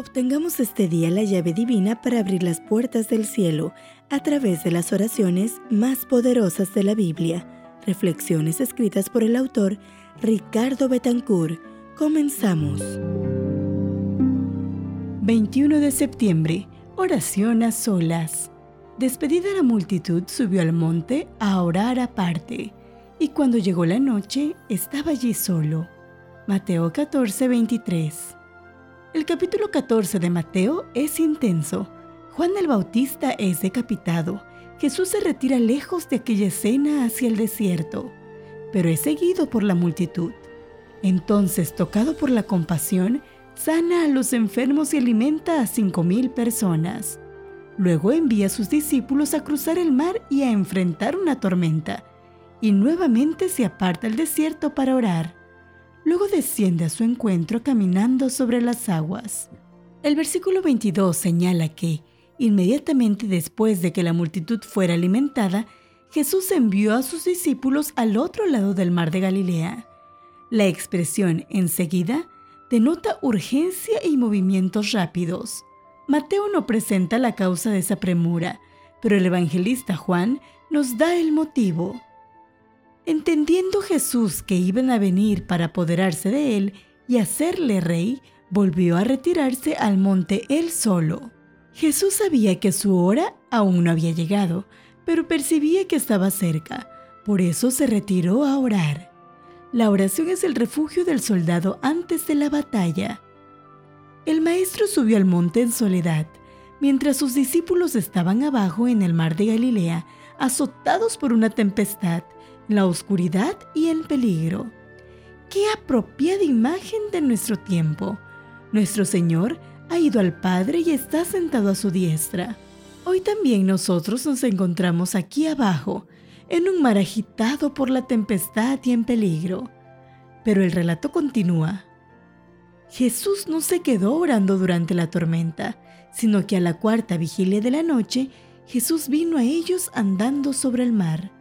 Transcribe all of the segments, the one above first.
Obtengamos este día la llave divina para abrir las puertas del cielo a través de las oraciones más poderosas de la Biblia. Reflexiones escritas por el autor Ricardo Betancourt. Comenzamos. 21 de septiembre. Oración a solas. Despedida la multitud, subió al monte a orar aparte, y cuando llegó la noche, estaba allí solo. Mateo 14, 23. El capítulo 14 de Mateo es intenso. Juan el Bautista es decapitado. Jesús se retira lejos de aquella escena hacia el desierto, pero es seguido por la multitud. Entonces, tocado por la compasión, sana a los enfermos y alimenta a cinco mil personas. Luego envía a sus discípulos a cruzar el mar y a enfrentar una tormenta, y nuevamente se aparta al desierto para orar. Luego desciende a su encuentro caminando sobre las aguas. El versículo 22 señala que, inmediatamente después de que la multitud fuera alimentada, Jesús envió a sus discípulos al otro lado del mar de Galilea. La expresión enseguida denota urgencia y movimientos rápidos. Mateo no presenta la causa de esa premura, pero el evangelista Juan nos da el motivo. Entendiendo Jesús que iban a venir para apoderarse de él y hacerle rey, volvió a retirarse al monte él solo. Jesús sabía que su hora aún no había llegado, pero percibía que estaba cerca, por eso se retiró a orar. La oración es el refugio del soldado antes de la batalla. El maestro subió al monte en soledad, mientras sus discípulos estaban abajo en el mar de Galilea, azotados por una tempestad la oscuridad y el peligro. Qué apropiada imagen de nuestro tiempo. Nuestro Señor ha ido al Padre y está sentado a su diestra. Hoy también nosotros nos encontramos aquí abajo, en un mar agitado por la tempestad y en peligro. Pero el relato continúa. Jesús no se quedó orando durante la tormenta, sino que a la cuarta vigilia de la noche, Jesús vino a ellos andando sobre el mar.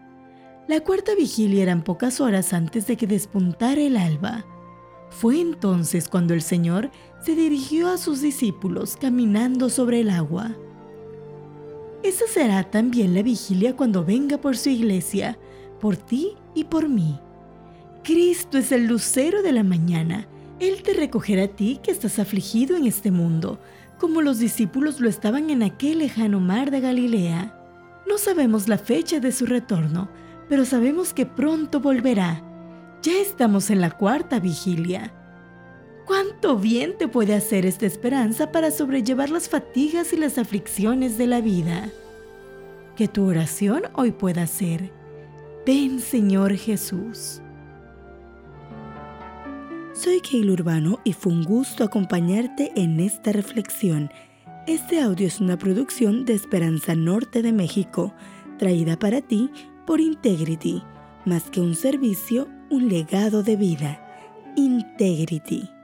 La cuarta vigilia eran pocas horas antes de que despuntara el alba. Fue entonces cuando el Señor se dirigió a sus discípulos caminando sobre el agua. Esa será también la vigilia cuando venga por su iglesia, por ti y por mí. Cristo es el lucero de la mañana. Él te recogerá a ti que estás afligido en este mundo, como los discípulos lo estaban en aquel lejano mar de Galilea. No sabemos la fecha de su retorno, pero sabemos que pronto volverá. Ya estamos en la cuarta vigilia. ¿Cuánto bien te puede hacer esta esperanza para sobrellevar las fatigas y las aflicciones de la vida? Que tu oración hoy pueda ser, ven Señor Jesús. Soy Keil Urbano y fue un gusto acompañarte en esta reflexión. Este audio es una producción de Esperanza Norte de México, traída para ti por Integrity, más que un servicio, un legado de vida. Integrity.